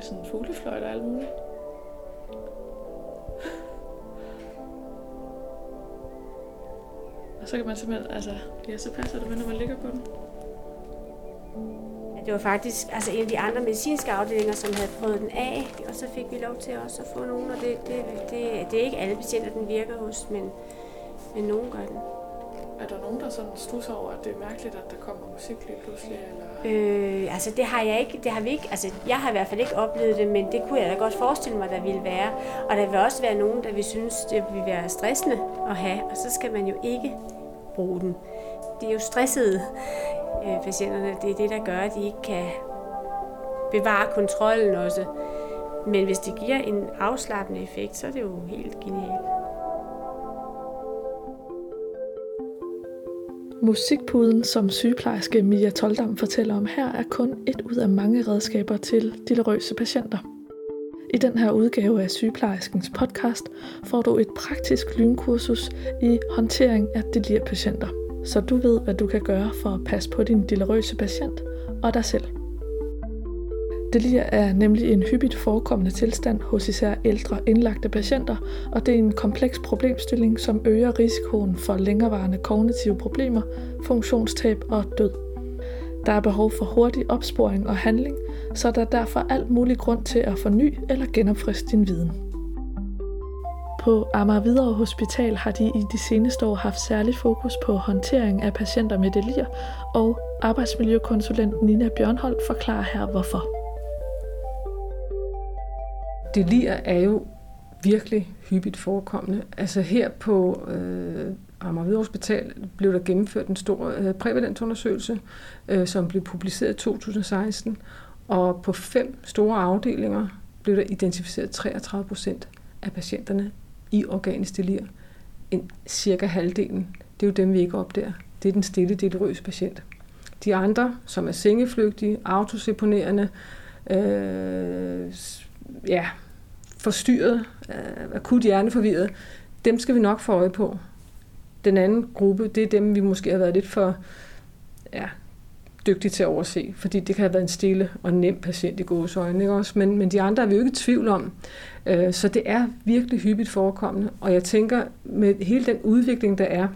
er sådan fuglefløjt og alt muligt. Og så kan man simpelthen, altså, ja, så passer det med, når man ligger på den. Det var faktisk altså en af de andre medicinske afdelinger, som havde prøvet den af, og så fik vi lov til også at få nogen, og det, det, det, det er ikke alle patienter, den virker hos, men, men nogen gør den. Er der nogen, der sådan stusser over, at det er mærkeligt, at der kommer musik lige pludselig? Eller? Øh, altså det har jeg ikke, det har vi ikke, altså jeg har i hvert fald ikke oplevet det, men det kunne jeg da godt forestille mig, der ville være. Og der vil også være nogen, der vil synes, det vil være stressende at have, og så skal man jo ikke bruge den. De er jo stressede, øh, patienterne. Det er det, der gør, at de ikke kan bevare kontrollen også. Men hvis det giver en afslappende effekt, så er det jo helt genialt. Musikpuden, som sygeplejerske Mia Toldam fortæller om her, er kun et ud af mange redskaber til dilerøse patienter. I den her udgave af sygeplejerskens podcast får du et praktisk lynkursus i håndtering af delirpatienter, så du ved, hvad du kan gøre for at passe på din dilerøse patient og dig selv. Delir er nemlig en hyppigt forekommende tilstand hos især ældre indlagte patienter, og det er en kompleks problemstilling, som øger risikoen for længerevarende kognitive problemer, funktionstab og død. Der er behov for hurtig opsporing og handling, så der er derfor alt mulig grund til at forny eller genopfriske din viden. På Amager Hvidovre Hospital har de i de seneste år haft særligt fokus på håndtering af patienter med delir, og arbejdsmiljøkonsulent Nina Bjørnholdt forklarer her hvorfor. Delir er jo virkelig hyppigt forekommende. Altså her på øh, Amager Hospital blev der gennemført en stor øh, prævalentundersøgelse, øh, som blev publiceret i 2016, og på fem store afdelinger blev der identificeret 33 procent af patienterne i organisk delir. En cirka halvdelen, det er jo dem, vi ikke opdager. Det er den stille delirøse patient. De andre, som er sengeflygtige, autoseponerende, øh, ja, forstyrret, øh, akut hjerneforvirret, dem skal vi nok få øje på. Den anden gruppe, det er dem, vi måske har været lidt for ja, dygtige til at overse, fordi det kan have været en stille og nem patient i gode øjne, ikke også? Men, men de andre er vi jo ikke i tvivl om. Øh, så det er virkelig hyppigt forekommende, og jeg tænker, med hele den udvikling, der er,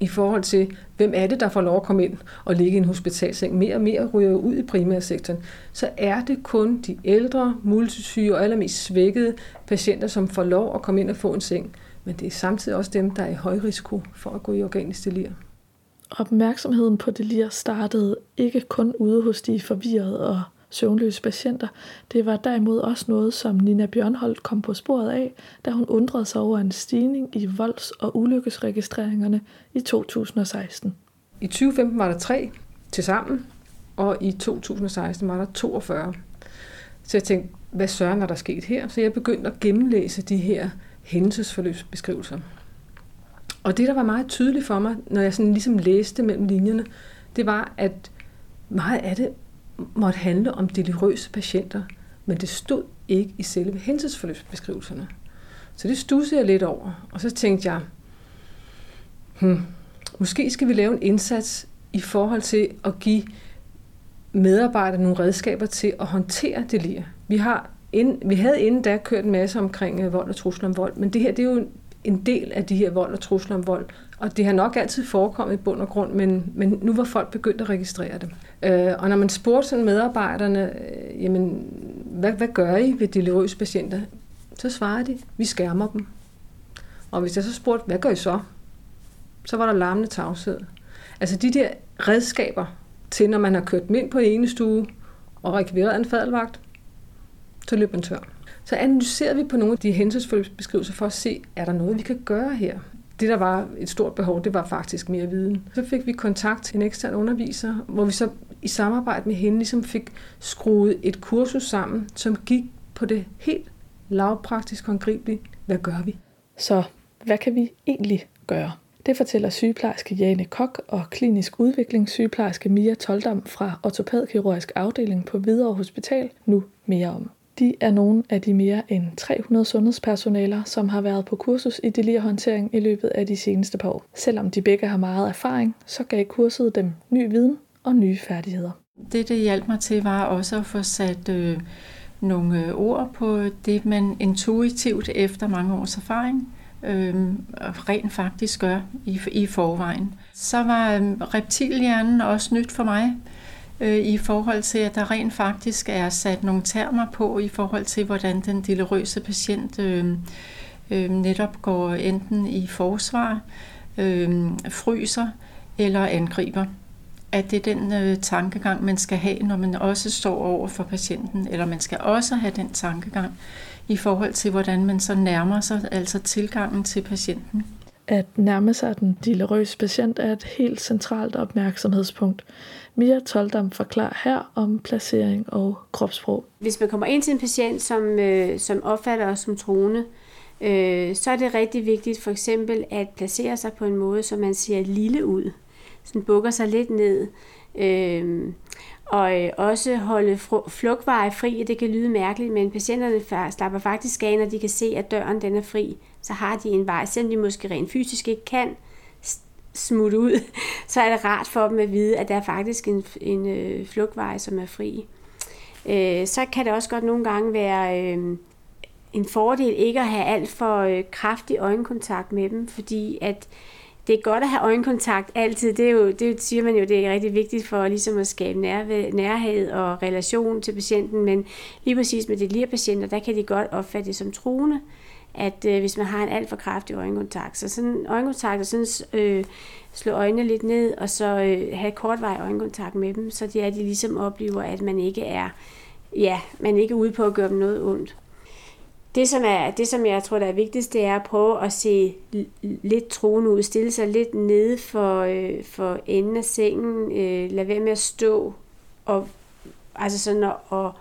i forhold til, hvem er det, der får lov at komme ind og ligge i en hospitalseng. Mere og mere ryger ud i primærsektoren. Så er det kun de ældre, multisyge og allermest svækkede patienter, som får lov at komme ind og få en seng. Men det er samtidig også dem, der er i høj risiko for at gå i organisk delir. Opmærksomheden på delir startede ikke kun ude hos de forvirrede og søvnløse patienter. Det var derimod også noget, som Nina Bjørnholdt kom på sporet af, da hun undrede sig over en stigning i volds- og ulykkesregistreringerne i 2016. I 2015 var der tre til sammen, og i 2016 var der 42. Så jeg tænkte, hvad søren er der sket her? Så jeg begyndte at gennemlæse de her hændelsesforløbsbeskrivelser. Og det, der var meget tydeligt for mig, når jeg sådan ligesom læste mellem linjerne, det var, at meget af det måtte handle om delirøse patienter, men det stod ikke i selve hændelsesforløbsbeskrivelserne. Så det stussede jeg lidt over, og så tænkte jeg, hmm, måske skal vi lave en indsats i forhold til at give medarbejdere nogle redskaber til at håndtere delir. Vi, har ind, vi havde inden da kørt en masse omkring øh, vold og trusler om vold, men det her det er jo en del af de her vold og trusler om vold. Og det har nok altid forekommet i bund og grund, men, men nu var folk begyndt at registrere det. Øh, og når man spurgte sådan medarbejderne, øh, jamen, hvad, hvad gør I ved delirøse patienter? Så svarede de, vi skærmer dem. Og hvis jeg så spurgte, hvad gør I så? Så var der larmende tavshed. Altså de der redskaber til, når man har kørt dem ind på en stue og rekvireret en fadelvagt, så løb man tør. Så analyserede vi på nogle af de hændelsesforløbsbeskrivelser for at se, er der noget, vi kan gøre her? Det, der var et stort behov, det var faktisk mere viden. Så fik vi kontakt til en ekstern underviser, hvor vi så i samarbejde med hende ligesom fik skruet et kursus sammen, som gik på det helt lavpraktisk håndgribelige. Hvad gør vi? Så hvad kan vi egentlig gøre? Det fortæller sygeplejerske Jane Kok og klinisk udviklingssygeplejerske Mia Toldam fra ortopædkirurgisk afdeling på Hvidovre Hospital nu mere om. De er nogle af de mere end 300 sundhedspersonaler, som har været på kursus i delirhåndtering i løbet af de seneste par år. Selvom de begge har meget erfaring, så gav kurset dem ny viden og nye færdigheder. Det, det hjalp mig til, var også at få sat øh, nogle øh, ord på det, man intuitivt efter mange års erfaring øh, rent faktisk gør i, i forvejen. Så var øh, reptilhjernen også nyt for mig øh, i forhold til, at der rent faktisk er sat nogle termer på i forhold til, hvordan den dilerøse patient øh, øh, netop går enten i forsvar, øh, fryser eller angriber. At det er den øh, tankegang, man skal have, når man også står over for patienten, eller man skal også have den tankegang i forhold til, hvordan man så nærmer sig, altså tilgangen til patienten. At nærme sig den dilerøse patient er et helt centralt opmærksomhedspunkt. Mia Toldam forklarer her om placering og kropssprog. Hvis man kommer ind til en patient, som, øh, som opfatter os som troende, øh, så er det rigtig vigtigt for eksempel at placere sig på en måde, så man ser lille ud. Sådan bukker sig lidt ned. Øh, og øh, også holde flugtveje fri. Det kan lyde mærkeligt, men patienterne slapper faktisk af, når de kan se, at døren den er fri. Så har de en vej, selvom de måske rent fysisk ikke kan smutte ud, så er det rart for dem at vide, at der er faktisk en, en øh, flugtvej, som er fri. Øh, så kan det også godt nogle gange være øh, en fordel ikke at have alt for øh, kraftig øjenkontakt med dem, fordi at det er godt at have øjenkontakt altid. Det, er jo, det siger man jo, det er rigtig vigtigt for ligesom at skabe nær, nærhed og relation til patienten, men lige præcis med delirpatienter, der kan de godt opfatte det som truende, at øh, hvis man har en alt for kraftig øjenkontakt. Så sådan øjenkontakt og sådan øh, slå øjnene lidt ned, og så øh, have kortvej øjenkontakt med dem, så det er, at de ligesom oplever, at man ikke er, ja, man ikke er ude på at gøre dem noget ondt. Det som, er, det, som jeg tror, der er vigtigst, det er at prøve at se lidt troende ud, stille sig lidt nede for, øh, for enden af sengen, øh, lad være med at stå og, altså sådan at, og,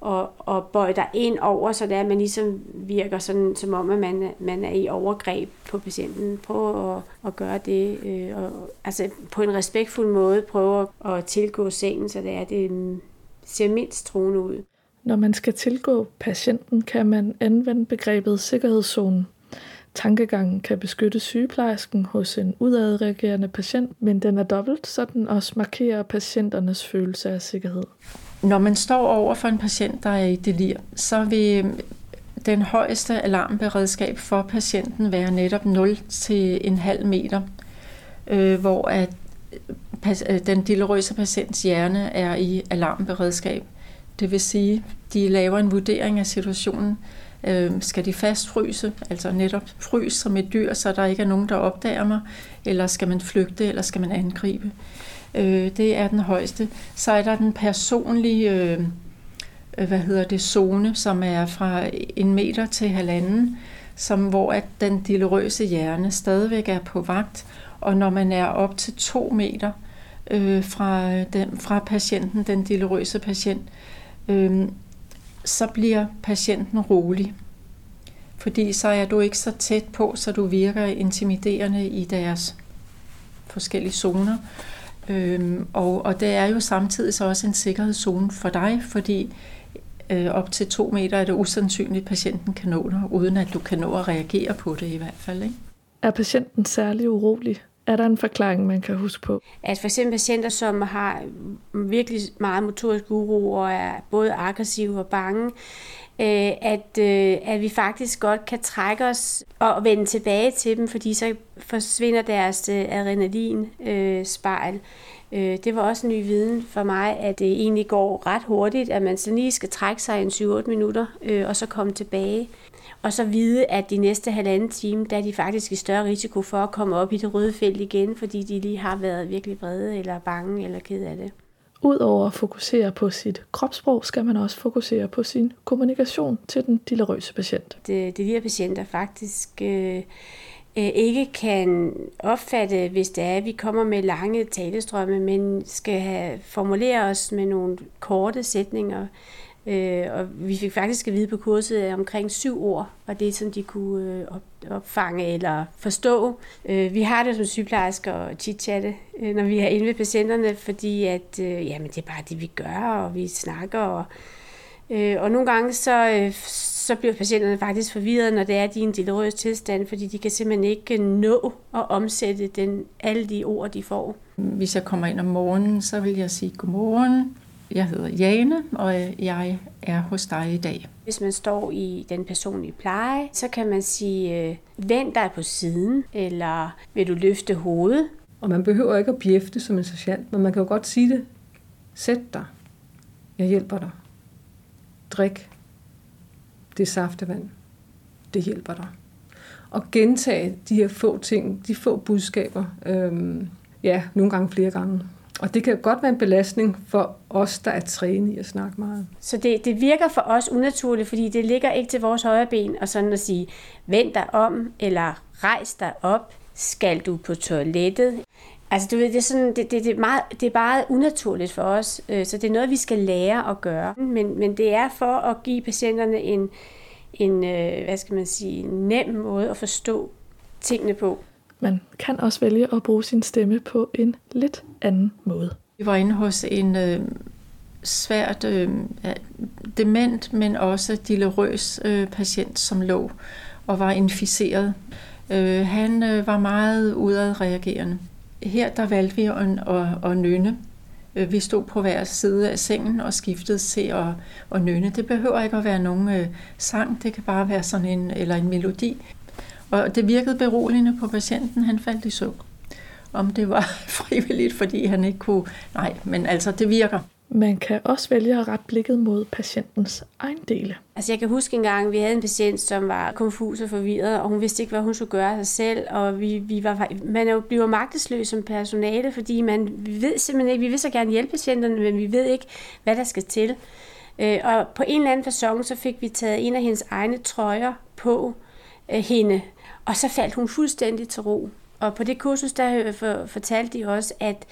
og, og bøje dig ind over, så det er, at man ligesom virker sådan, som om, at man, man er i overgreb på patienten. Prøv at, at gøre det, øh, og, altså på en respektfuld måde, Prøv at, at tilgå sengen, så det er, det ser mindst truende ud. Når man skal tilgå patienten, kan man anvende begrebet sikkerhedszone. Tankegangen kan beskytte sygeplejersken hos en udadreagerende patient, men den er dobbelt, så den også markerer patienternes følelse af sikkerhed. Når man står over for en patient, der er i delir, så vil øhm, den højeste alarmberedskab for patienten være netop 0 til en halv meter, øh, hvor at øh, den dilerøse patients hjerne er i alarmberedskab. Det vil sige, de laver en vurdering af situationen. Øh, skal de fastfryse, altså netop fryse som et dyr, så der ikke er nogen, der opdager mig, eller skal man flygte, eller skal man angribe? Øh, det er den højeste. Så er der den personlige øh, øh, hvad hedder det, zone, som er fra en meter til halvanden, som, hvor at den dilerøse hjerne stadigvæk er på vagt, og når man er op til to meter øh, fra, den, fra patienten, den dilerøse patient, øh, så bliver patienten rolig. Fordi så er du ikke så tæt på, så du virker intimiderende i deres forskellige zoner. Øhm, og, og det er jo samtidig så også en sikkerhedszone for dig, fordi øh, op til to meter er det usandsynligt, at patienten kan nå dig, uden at du kan nå at reagere på det i hvert fald. Ikke? Er patienten særlig urolig? Er der en forklaring, man kan huske på? At for eksempel patienter, som har virkelig meget motorisk uro og er både aggressive og bange, øh, at, øh, at vi faktisk godt kan trække os og vende tilbage til dem, fordi så forsvinder deres øh, adrenalin-spejl. Øh, øh, det var også en ny viden for mig, at det egentlig går ret hurtigt, at man så lige skal trække sig en 7-8 minutter, øh, og så komme tilbage og så vide, at de næste halvanden time, der er de faktisk i større risiko for at komme op i det røde felt igen, fordi de lige har været virkelig vrede eller bange eller ked af det. Udover at fokusere på sit kropssprog, skal man også fokusere på sin kommunikation til den dilerøse patient. Det, det de her patienter faktisk øh, øh, ikke kan opfatte, hvis det er, at vi kommer med lange talestrømme, men skal have, formulere os med nogle korte sætninger, Øh, og vi fik faktisk at vide på kurset, at omkring syv ord var det, som de kunne øh, opfange eller forstå. Øh, vi har det som sygeplejersker og chit-chatte, øh, når vi er inde ved patienterne, fordi at, øh, jamen, det er bare det, vi gør, og vi snakker. Og, øh, og nogle gange så, øh, så bliver patienterne faktisk forvirret, når det er, de er i en delirøs tilstand, fordi de kan simpelthen ikke nå at omsætte den, alle de ord, de får. Hvis jeg kommer ind om morgenen, så vil jeg sige godmorgen jeg hedder Jane, og jeg er hos dig i dag. Hvis man står i den personlige pleje, så kan man sige, øh, vend dig på siden, eller vil du løfte hovedet? Og man behøver ikke at bjæfte som en sergeant, men man kan jo godt sige det. Sæt dig. Jeg hjælper dig. Drik. Det er saftevand. Det hjælper dig. Og gentage de her få ting, de få budskaber, øhm, ja, nogle gange flere gange. Og det kan godt være en belastning for os, der er trænet i at snakke meget. Så det, det virker for os unaturligt, fordi det ligger ikke til vores højre ben og sådan at sige, vend dig om, eller rejs dig op, skal du på toilettet. Altså du ved, det er, sådan, det, det, det, er meget, det er bare unaturligt for os, øh, så det er noget, vi skal lære at gøre. Men, men det er for at give patienterne en, en øh, hvad skal man sige, nem måde at forstå tingene på. Man kan også vælge at bruge sin stemme på en lidt anden måde. Vi var inde hos en øh, svært øh, dement, men også dilerøs øh, patient, som lå og var inficeret. Øh, han øh, var meget udadreagerende. Her der valgte vi at, at, at nynne. Øh, vi stod på hver side af sengen og skiftede til at, at nynne. Det behøver ikke at være nogen øh, sang, det kan bare være sådan en, eller en melodi. Og det virkede beroligende på patienten, han faldt i søvn. Om det var frivilligt, fordi han ikke kunne... Nej, men altså, det virker. Man kan også vælge at rette blikket mod patientens egen dele. Altså jeg kan huske en gang, vi havde en patient, som var konfus og forvirret, og hun vidste ikke, hvad hun skulle gøre sig selv, og vi, vi var, man er jo bliver magtesløs som personale, fordi man vi ved simpelthen ikke, vi vil så gerne hjælpe patienterne, men vi ved ikke, hvad der skal til. Øh, og på en eller anden fasong, så fik vi taget en af hendes egne trøjer på øh, hende, og så faldt hun fuldstændig til ro. Og på det kursus, der øh, fortalte de også, at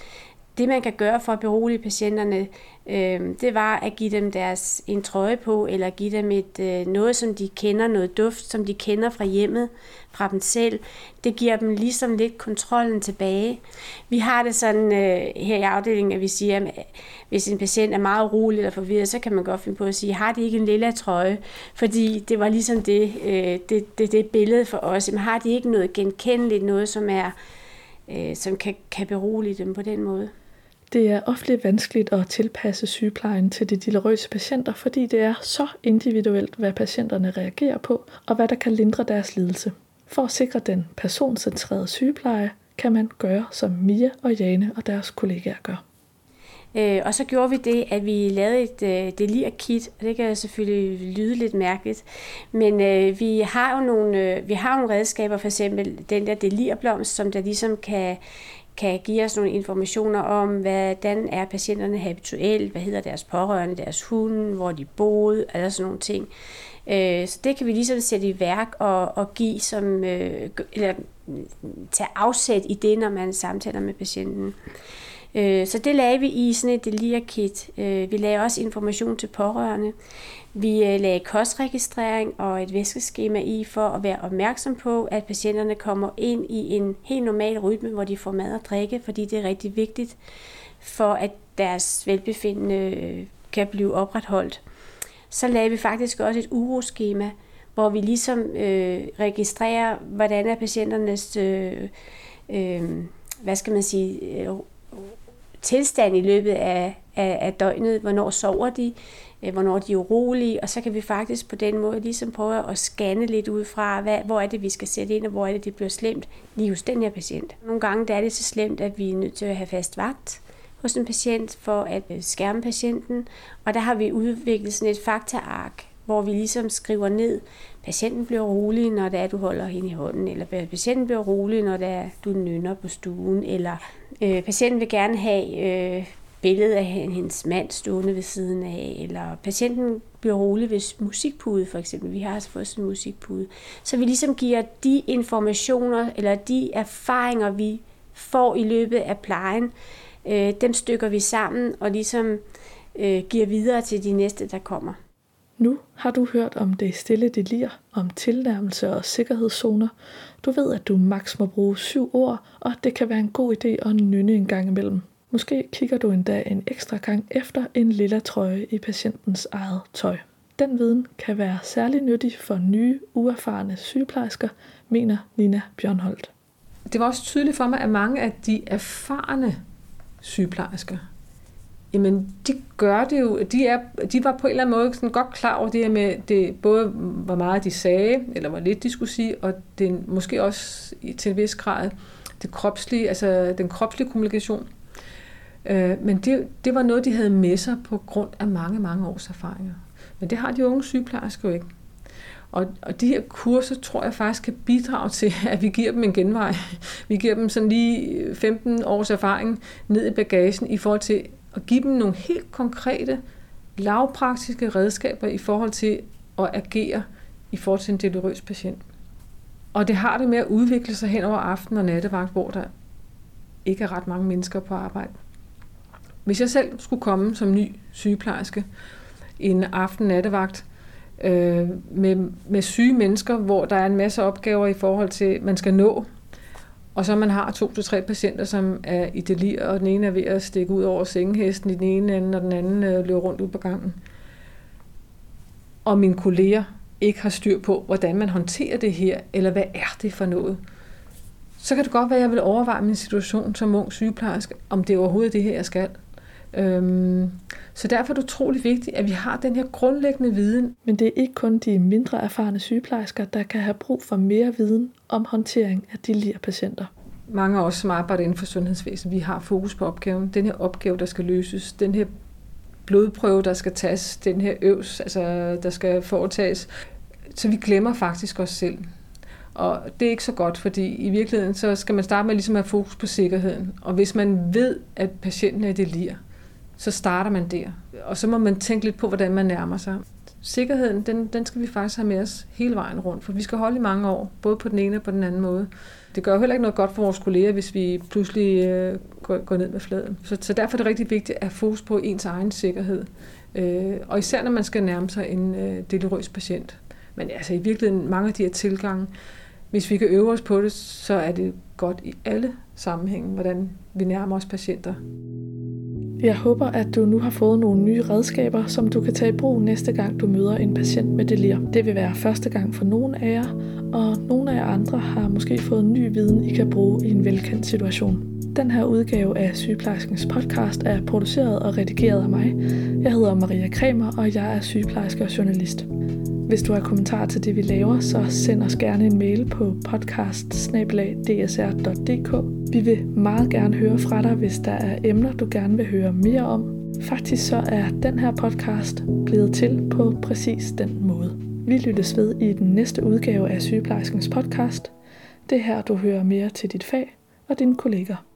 det, man kan gøre for at berolige patienterne, øh, det var at give dem deres en trøje på, eller give dem et øh, noget, som de kender, noget duft, som de kender fra hjemmet, fra dem selv. Det giver dem ligesom lidt kontrollen tilbage. Vi har det sådan øh, her i afdelingen, at vi siger, at hvis en patient er meget rolig eller forvirret, så kan man godt finde på at sige, har de ikke en lille trøje? Fordi det var ligesom det, øh, det, det, det billede for os. Men har de ikke noget genkendeligt, noget som er øh, som kan, kan berolige dem på den måde? Det er ofte vanskeligt at tilpasse sygeplejen til de dilerøse patienter, fordi det er så individuelt, hvad patienterne reagerer på, og hvad der kan lindre deres lidelse. For at sikre den personcentrerede sygepleje, kan man gøre, som Mia og Jane og deres kollegaer gør. Øh, og så gjorde vi det, at vi lavede et øh, delir-kit, og det kan selvfølgelig lyde lidt mærkeligt, men øh, vi har jo nogle, øh, vi har nogle redskaber, for eksempel den der delirblomst, som der ligesom kan kan give os nogle informationer om, hvordan er patienterne habituelt, hvad hedder deres pårørende, deres hund, hvor de boede, eller sådan nogle ting. Øh, så det kan vi ligesom sætte i værk og, og give som, øh, eller tage afsæt i det, når man samtaler med patienten. Øh, Øh, så det lagde vi i sådan et DELIA-kit. Øh, vi lagde også information til pårørende. Vi øh, lagde kostregistrering og et væskeskema i for at være opmærksom på, at patienterne kommer ind i en helt normal rytme, hvor de får mad og drikke, fordi det er rigtig vigtigt for, at deres velbefindende øh, kan blive opretholdt. Så lagde vi faktisk også et uroskema, hvor vi ligesom øh, registrerer, hvordan er patienternes øh, øh, hvad skal man sige, øh, tilstand i løbet af, af, af døgnet, hvornår sover de, øh, hvornår de er urolige, og så kan vi faktisk på den måde ligesom prøve at scanne lidt ud fra, hvad, hvor er det, vi skal sætte ind, og hvor er det, det bliver slemt lige hos den her patient. Nogle gange der er det så slemt, at vi er nødt til at have fast vagt hos en patient for at øh, skærme patienten, og der har vi udviklet sådan et faktaark, hvor vi ligesom skriver ned, patienten bliver rolig, når det er, du holder hende i hånden, eller patienten bliver rolig, når det er, du nynner på stuen, eller øh, patienten vil gerne have øh, billede af hendes mand stående ved siden af, eller patienten bliver rolig hvis musikpude for eksempel. Vi har altså fået sådan en musikpude. Så vi ligesom giver de informationer, eller de erfaringer, vi får i løbet af plejen, øh, dem stykker vi sammen og ligesom øh, giver videre til de næste, der kommer. Nu har du hørt om det stille delir, om tilnærmelse og sikkerhedszoner. Du ved, at du maks må bruge syv ord, og det kan være en god idé at nynne en gang imellem. Måske kigger du endda en ekstra gang efter en lilla trøje i patientens eget tøj. Den viden kan være særlig nyttig for nye, uerfarne sygeplejersker, mener Nina Bjørnholdt. Det var også tydeligt for mig, at mange af de erfarne sygeplejersker Jamen, de gør det jo. De, er, de var på en eller anden måde sådan godt klar over det her med, det, både hvor meget de sagde, eller hvor lidt de skulle sige, og det, måske også til en vis grad det kropslige, altså den kropslige kommunikation. Øh, men det, det var noget, de havde med sig på grund af mange, mange års erfaringer. Men det har de unge sygeplejersker jo ikke. Og, og de her kurser tror jeg faktisk kan bidrage til, at vi giver dem en genvej. Vi giver dem sådan lige 15 års erfaring ned i bagagen i forhold til og give dem nogle helt konkrete, lavpraktiske redskaber i forhold til at agere i forhold til en delirøs patient. Og det har det med at udvikle sig hen over aften og nattevagt, hvor der ikke er ret mange mennesker på arbejde. Hvis jeg selv skulle komme som ny sygeplejerske i en aften-nattevagt øh, med, med syge mennesker, hvor der er en masse opgaver i forhold til, man skal nå, og så man har to til tre patienter, som er i delir, og den ene er ved at stikke ud over sengehesten i den ene ende, og den anden øh, løber rundt ud på gangen. Og mine kolleger ikke har styr på, hvordan man håndterer det her, eller hvad er det for noget, så kan det godt være, at jeg vil overveje min situation som ung sygeplejerske, om det er overhovedet det her, jeg skal. Øhm, så derfor er det utrolig vigtigt, at vi har den her grundlæggende viden. Men det er ikke kun de mindre erfarne sygeplejersker, der kan have brug for mere viden om håndtering af de patienter. Mange af os, som arbejder inden for sundhedsvæsenet, vi har fokus på opgaven. Den her opgave, der skal løses, den her blodprøve, der skal tages, den her øvs, altså, der skal foretages. Så vi glemmer faktisk os selv. Og det er ikke så godt, fordi i virkeligheden så skal man starte med ligesom at have fokus på sikkerheden. Og hvis man ved, at patienten er i delir, så starter man der. Og så må man tænke lidt på, hvordan man nærmer sig. Sikkerheden, den, den skal vi faktisk have med os hele vejen rundt, for vi skal holde i mange år, både på den ene og på den anden måde. Det gør jo heller ikke noget godt for vores kolleger, hvis vi pludselig øh, går, går ned med fladen. Så, så derfor er det rigtig vigtigt at have fokus på ens egen sikkerhed. Øh, og især når man skal nærme sig en øh, delirøs patient. Men altså i virkeligheden, mange af de her tilgange, hvis vi kan øve os på det, så er det godt i alle sammenhænge, hvordan vi nærmer os patienter. Jeg håber, at du nu har fået nogle nye redskaber, som du kan tage i brug næste gang, du møder en patient med delir. Det vil være første gang for nogle af jer, og nogle af jer andre har måske fået ny viden, I kan bruge i en velkendt situation. Den her udgave af Sygeplejerskens podcast er produceret og redigeret af mig. Jeg hedder Maria Kremer, og jeg er sygeplejerske og journalist. Hvis du har kommentarer til det, vi laver, så send os gerne en mail på podcast Vi vil meget gerne høre fra dig, hvis der er emner, du gerne vil høre mere om. Faktisk så er den her podcast blevet til på præcis den måde. Vi lyttes ved i den næste udgave af Sygeplejerskens podcast. Det er her, du hører mere til dit fag og dine kolleger.